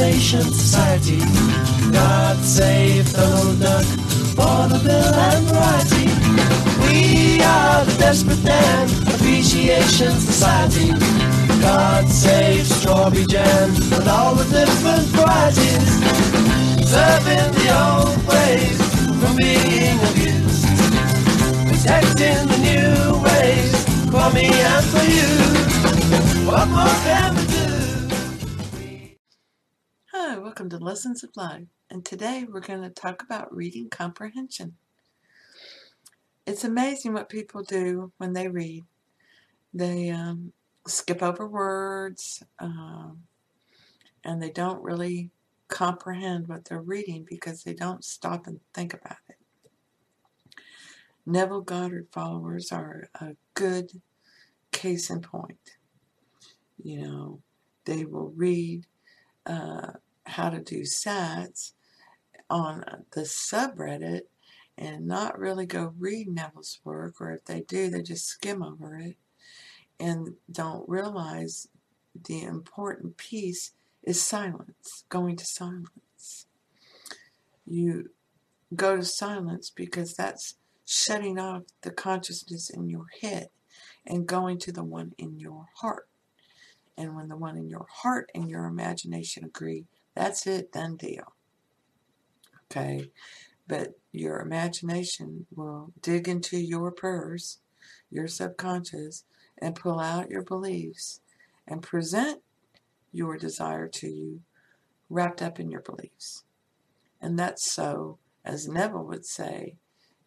Conservation Society. God save the Donald Duck, vaudeville and Variety. We are the Desperate Dan Appreciation Society. God save Strawberry Jam and all the different varieties. Serving the old ways from being abused. Protecting the new ways for me and for you. What more can we do? Welcome to Lessons of Life, and today we're going to talk about reading comprehension. It's amazing what people do when they read. They um, skip over words, um, and they don't really comprehend what they're reading because they don't stop and think about it. Neville Goddard followers are a good case in point. You know, they will read uh, how to do sats on the subreddit and not really go read Neville's work, or if they do, they just skim over it and don't realize the important piece is silence, going to silence. You go to silence because that's shutting off the consciousness in your head and going to the one in your heart. And when the one in your heart and your imagination agree, that's it, done deal. Okay? But your imagination will dig into your purse, your subconscious, and pull out your beliefs and present your desire to you wrapped up in your beliefs. And that's so, as Neville would say,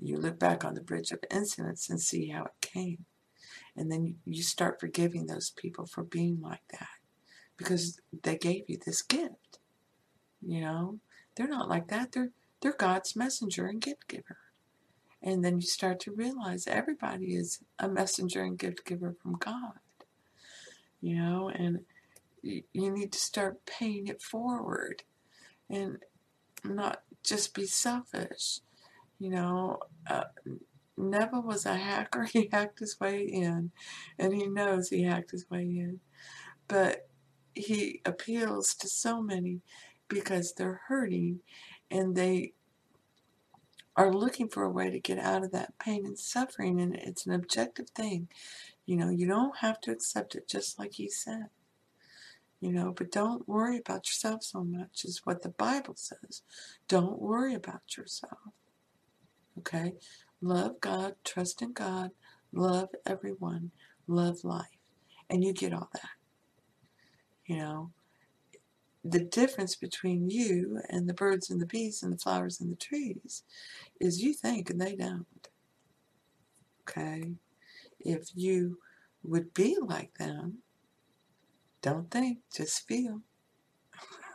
you look back on the bridge of incidents and see how it came. And then you start forgiving those people for being like that because they gave you this gift. You know, they're not like that. They're they're God's messenger and gift giver. And then you start to realize everybody is a messenger and gift giver from God. You know, and you, need to start paying it forward and not just be selfish. You know, uh, Neville was a hacker. He hacked his way in, and he knows he hacked his way in. But he appeals to so many because they're hurting and they are looking for a way to get out of that pain and suffering, and it's an objective thing. You know, you don't have to accept it just like he said. You know, but don't worry about yourself so much, is what the Bible says. Don't worry about yourself. Okay? Love God, trust in God, love everyone, love life. And you get all that. You know, the difference between you and the birds and the bees and the flowers and the trees is you think and they don't. Okay? If you would be like them, don't think, just feel,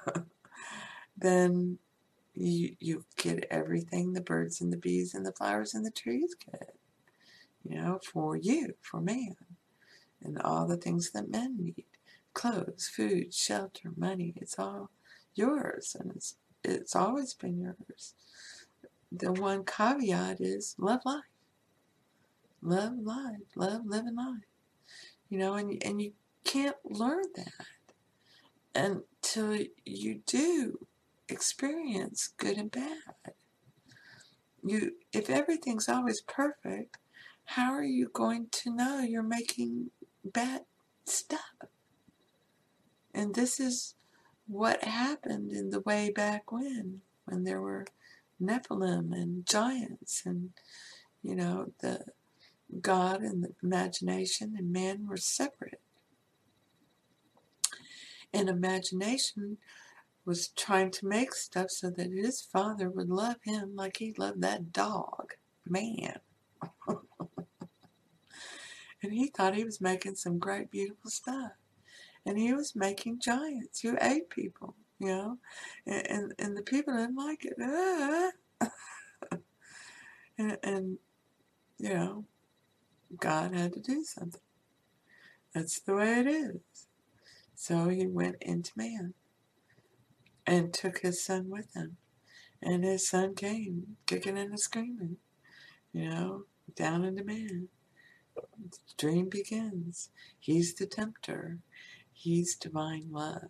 then you, you get everything the birds and the bees and the flowers and the trees get. You know, for you, for man, and all the things that men need clothes, food, shelter, money. It's all yours, and it's it's always been yours. The one caveat is love life. Love life. Love living life. You know, and and you can't learn that until you do experience good and bad. You if everything's always perfect, how are you going to know you're making bad stuff? And this is what happened in the way back when, when there were Nephilim and giants, and you know, the God and the imagination and man were separate. And imagination was trying to make stuff so that his father would love him like he loved that dog, man. and he thought he was making some great, beautiful stuff and he was making giants who ate people, you know, and and, and the people didn't like it, ah. and, and you know, God had to do something. That's the way it is. So he went into man and took his son with him. And his son came kicking and screaming, you know, down into man. The dream begins. He's the tempter. He's divine love.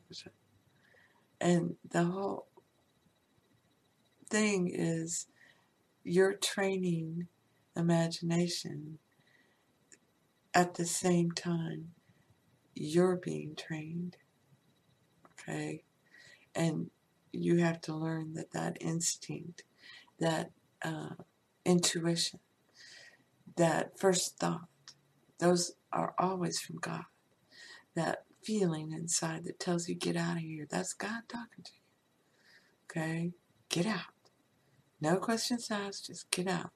And the whole thing is you're training imagination at the same time you're being trained. Okay? And you have to learn that that instinct, that uh, intuition, that first thought, those are always from God. That feeling inside that tells you, get out of here, that's God talking to you. Okay? Get out. No questions asked, just get out.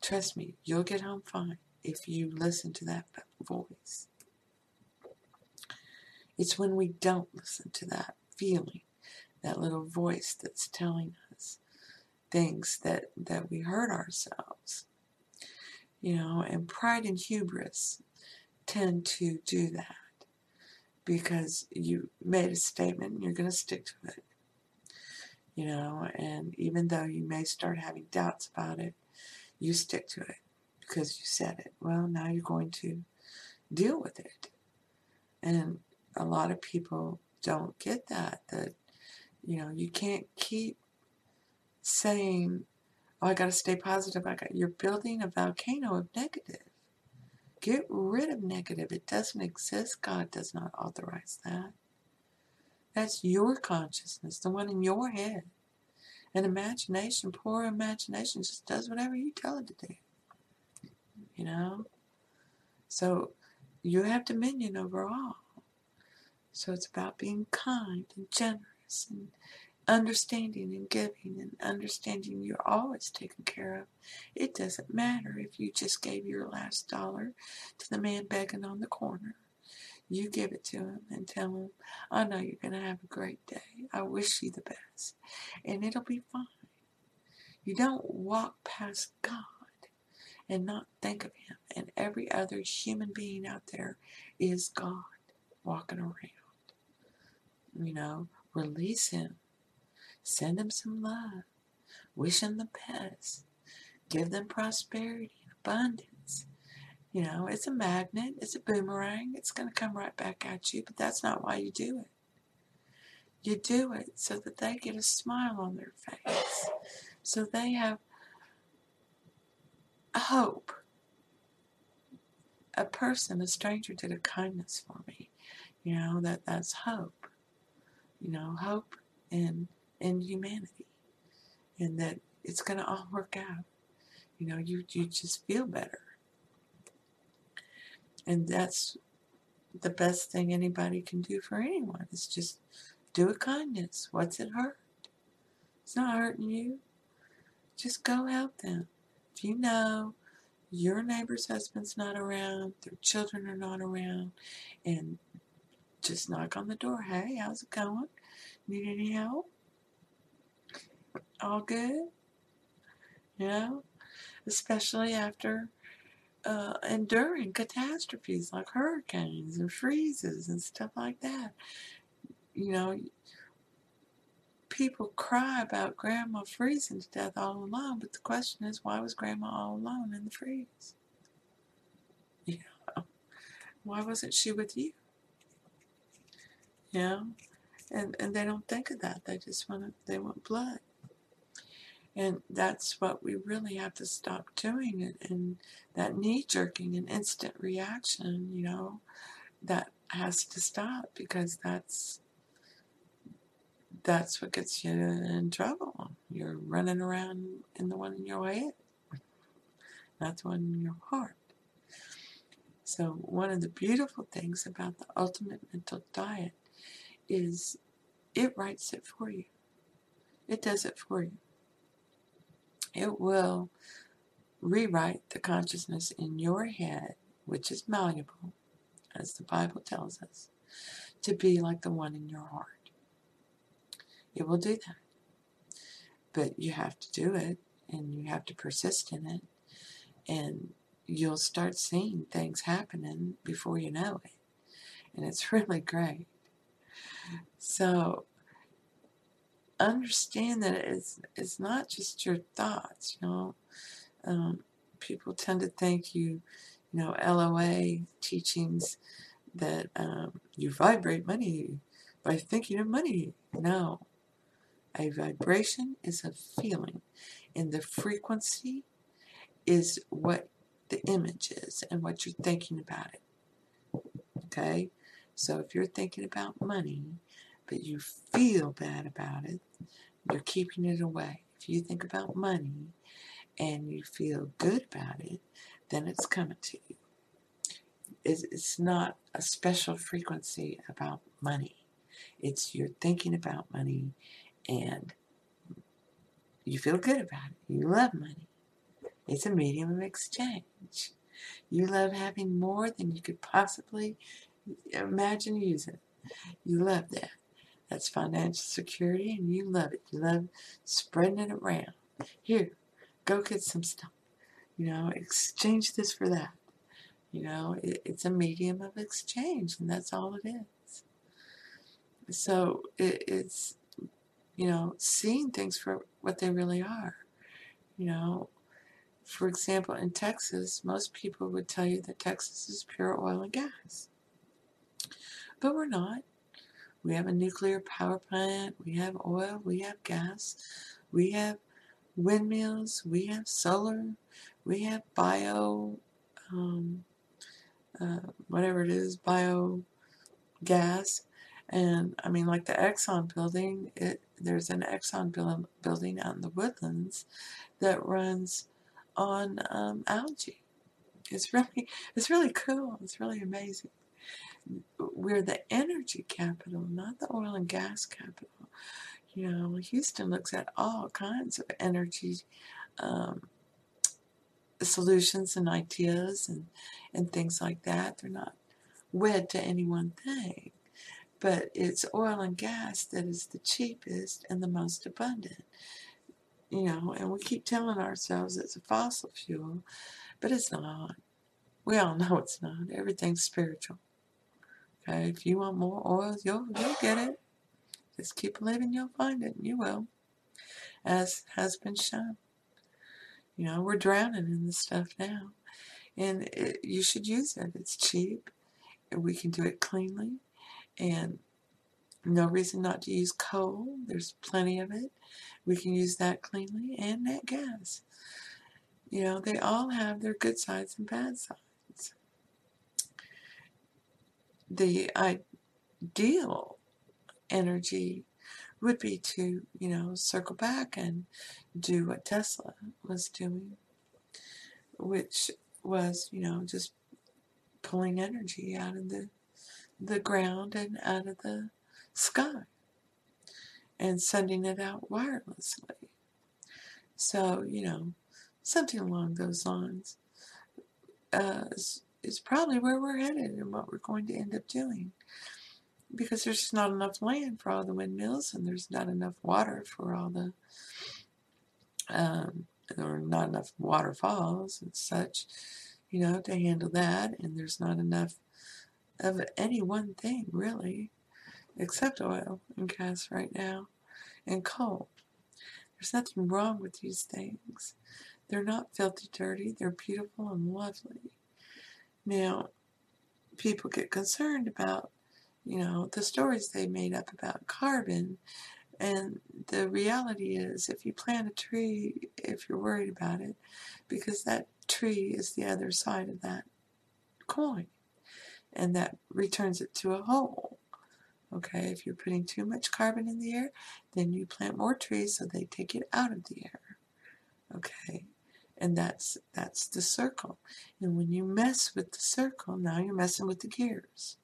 Trust me, you'll get home fine if you listen to that voice. It's when we don't listen to that feeling, that little voice that's telling us things that, that we hurt ourselves. You know, and pride and hubris tend to do that because you made a statement and you're going to stick to it. You know, and even though you may start having doubts about it, you stick to it because you said it. Well, now you're going to deal with it. And a lot of people don't get that, that, you know, you can't keep saying, oh, I got to stay positive. I got, you're building a volcano of negative. Get rid of negative. It doesn't exist. God does not authorize that. That's your consciousness, the one in your head. And imagination, poor imagination, just does whatever you tell it to do. You know? So you have dominion over all. So it's about being kind and generous and understanding and giving and understanding you're always taken care of. It doesn't matter if you just gave your last dollar to the man begging on the corner. You give it to him and tell him, I know you're going to have a great day. I wish you the best. And it'll be fine. You don't walk past God and not think of Him. And every other human being out there is God walking around. You know, release Him. Send them some love. Wish them the best. Give them prosperity and abundance. You know, it's a magnet, it's a boomerang, it's going to come right back at you, but that's not why you do it. You do it so that they get a smile on their face, so they have hope. A person, a stranger, did a kindness for me. You know that that's hope. You know, hope in in humanity, and that it's going to all work out. You know, you you just feel better and that's the best thing anybody can do for anyone is just do a kindness. What's it hurt? It's not hurting you. Just go help them. If you know your neighbor's husband's not around, their children are not around, and just knock on the door. Hey, how's it going? Need any help? All good? You know? Especially after uh, enduring catastrophes like hurricanes and freezes and stuff like that. You know, people cry about grandma freezing to death all alone, but the question is, why was grandma all alone in the freeze? You know, why wasn't she with you? You know, and and they don't think of that. They just want to, they want blood. And that's what we really have to stop doing. And, and that knee jerking and instant reaction, you know, that has to stop because that's that's what gets you in trouble. You're running around in the one in your head, not the one in your heart. So one of the beautiful things about the ultimate mental diet is it writes it for you. It does it for you. It will rewrite the consciousness in your head, which is malleable, as the Bible tells us, to be like the one in your heart. It will do that. But you have to do it, and you have to persist in it, and you'll start seeing things happening before you know it. And it's really great. So understand that it's it's not just your thoughts. You know, um, people tend to think you, you know, LOA teachings that um, you vibrate money by thinking of money. No, A vibration is a feeling, and the frequency is what the image is and what you're thinking about it. Okay? So if you're thinking about money, but you feel bad about it, you're keeping it away. If you think about money and you feel good about it, then it's coming to you. It's not a special frequency about money. It's you're thinking about money and you feel good about it. You love money. It's a medium of exchange. You love having more than you could possibly imagine using. You love that. That's financial security and you love it. You love spreading it around. Here, go get some stuff. You know, exchange this for that. You know, it, it's a medium of exchange and that's all it is. So it, it's, you know, seeing things for what they really are. You know, for example, in Texas, most people would tell you that Texas is pure oil and gas. But we're not. We have a nuclear power plant, we have oil, we have gas, we have windmills, we have solar, we have bio, um, uh, whatever it is, bio gas. And I mean, like the Exxon building, it there's an Exxon building out in the woodlands that runs on um, algae. It's really, it's really cool. It's really amazing we're the energy capital, not the oil and gas capital. You know, Houston looks at all kinds of energy um, solutions and ideas and, and things like that. They're not wed to any one thing, but it's oil and gas that is the cheapest and the most abundant. You know, and we keep telling ourselves it's a fossil fuel, but it's not. We all know it's not. Everything's spiritual. Okay, if you want more oils, you'll, you'll get it. Just keep believing you'll find it, and you will, as has been shown. You know, we're drowning in this stuff now, and it, you should use it. It's cheap, we can do it cleanly, and no reason not to use coal. There's plenty of it. We can use that cleanly, and nat gas. You know, they all have their good sides and bad sides the ideal energy would be to, you know, circle back and do what Tesla was doing, which was, you know, just pulling energy out of the the ground and out of the sky and sending it out wirelessly. So, you know, something along those lines. Uh, is probably where we're headed and what we're going to end up doing. Because there's just not enough land for all the windmills and there's not enough water for all the, um, or not enough waterfalls and such, you know, to handle that. And there's not enough of any one thing really, except oil and gas right now and coal. There's nothing wrong with these things. They're not filthy dirty. They're beautiful and lovely. Now, people get concerned about, you know, the stories they made up about carbon. And the reality is, if you plant a tree, if you're worried about it, because that tree is the other side of that coin, and that returns it to a whole. Okay, if you're putting too much carbon in the air, then you plant more trees so they take it out of the air. Okay, and that's that's the circle. And when you mess with the circle now you're messing with the gears.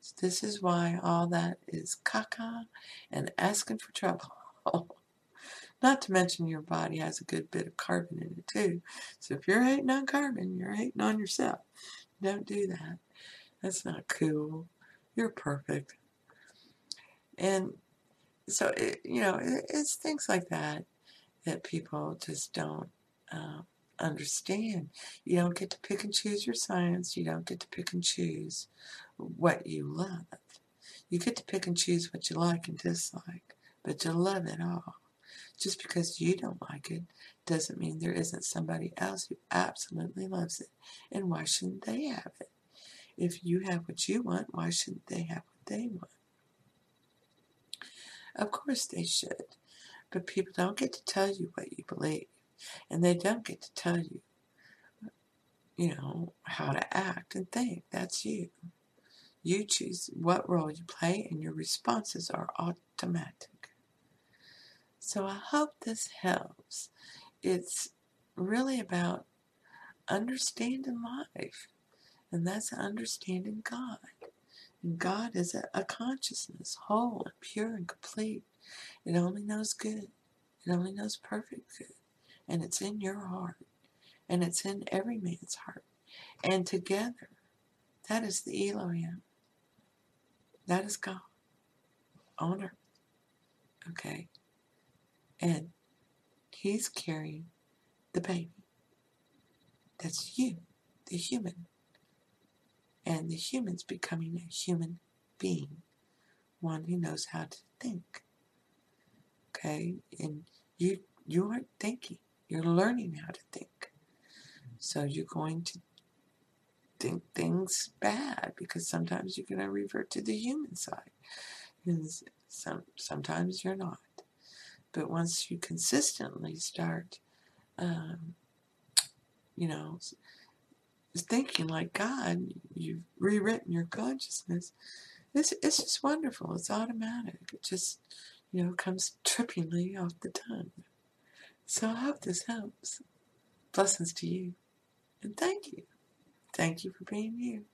So this is why all that is caca and asking for trouble. Not to mention your body has a good bit of carbon in it too. So if you're hating on carbon you're hating on yourself. Don't do that. That's not cool. You're perfect. And so it, you know it, it's things like that that people just don't uh, understand. You don't get to pick and choose your science. You don't get to pick and choose what you love. You get to pick and choose what you like and dislike, but you love it all. Just because you don't like it doesn't mean there isn't somebody else who absolutely loves it. And why shouldn't they have it? If you have what you want, why shouldn't they have what they want? Of course they should. But people don't get to tell you what you believe, and they don't get to tell you, you know, how to act and think. That's you. You choose what role you play, and your responses are automatic. So I hope this helps. It's really about understanding life, and that's understanding God. And God is a, a consciousness, whole and pure and complete. It only knows good. It only knows perfect good. And it's in your heart. And it's in every man's heart. And together, that is the Elohim. That is God on earth. Okay? And He's carrying the baby. That's you, the human. And the human's becoming a human being, one who knows how to think. Okay? And you you aren't thinking. You're learning how to think. So you're going to think things bad because sometimes you're going to revert to the human side. And some, sometimes you're not. But once you consistently start um, you know, thinking like God, you've rewritten your consciousness. It's, it's just wonderful. It's automatic. It just, you know, comes trippingly off the tongue. So I hope this helps. Blessings to you. And thank you. Thank you for being you.